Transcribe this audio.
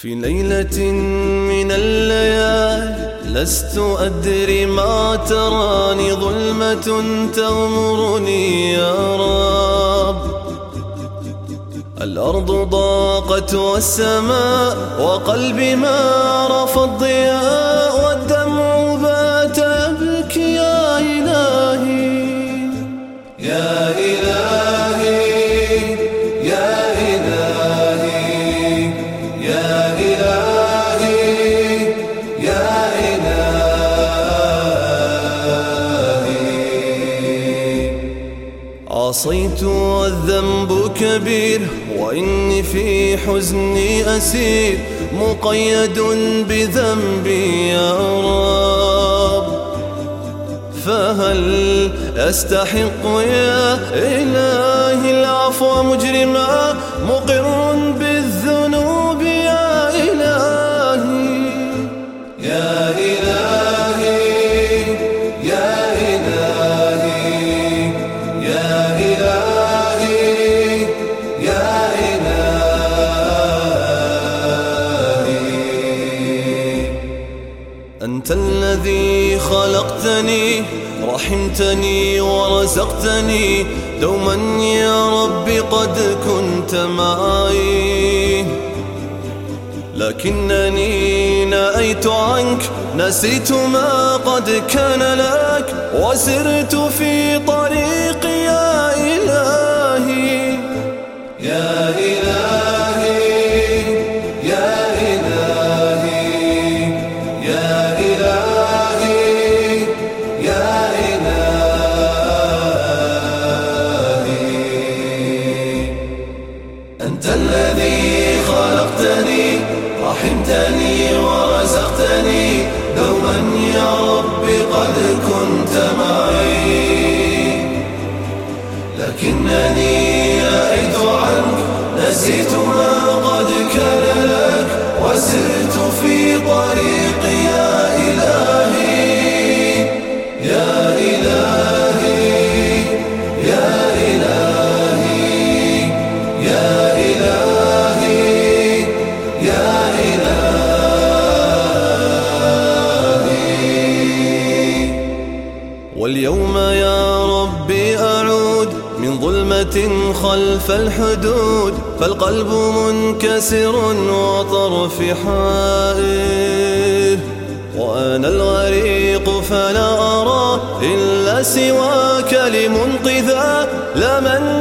في ليلة من الليالي لست أدري ما تراني ظلمة تغمرني يا رب. الأرض ضاقت والسماء وقلبي ما رفض ضياء والدمع عصيت والذنب كبير وإني في حزني أسير. مقيد بذنبي يا رب فهل أستحق يا إلهي العفو مجرما؟ مقر بالذنوب خلقتني رحمتني ورزقتني. دوما يا ربي قد كنت معي. لكنني نأيت عنك نسيت ما قد كان لك. وسرت في طريقي أنت الذي خلقتني رحمتني ورزقتني. دوما يا رب قد كنت معي. لكنني أعود من ظلمة خلف الحدود. فالقلب منكسر وطرفي حائر. وأنا الغريق فلا أرى إلا سواك لمنقذا. لا منجى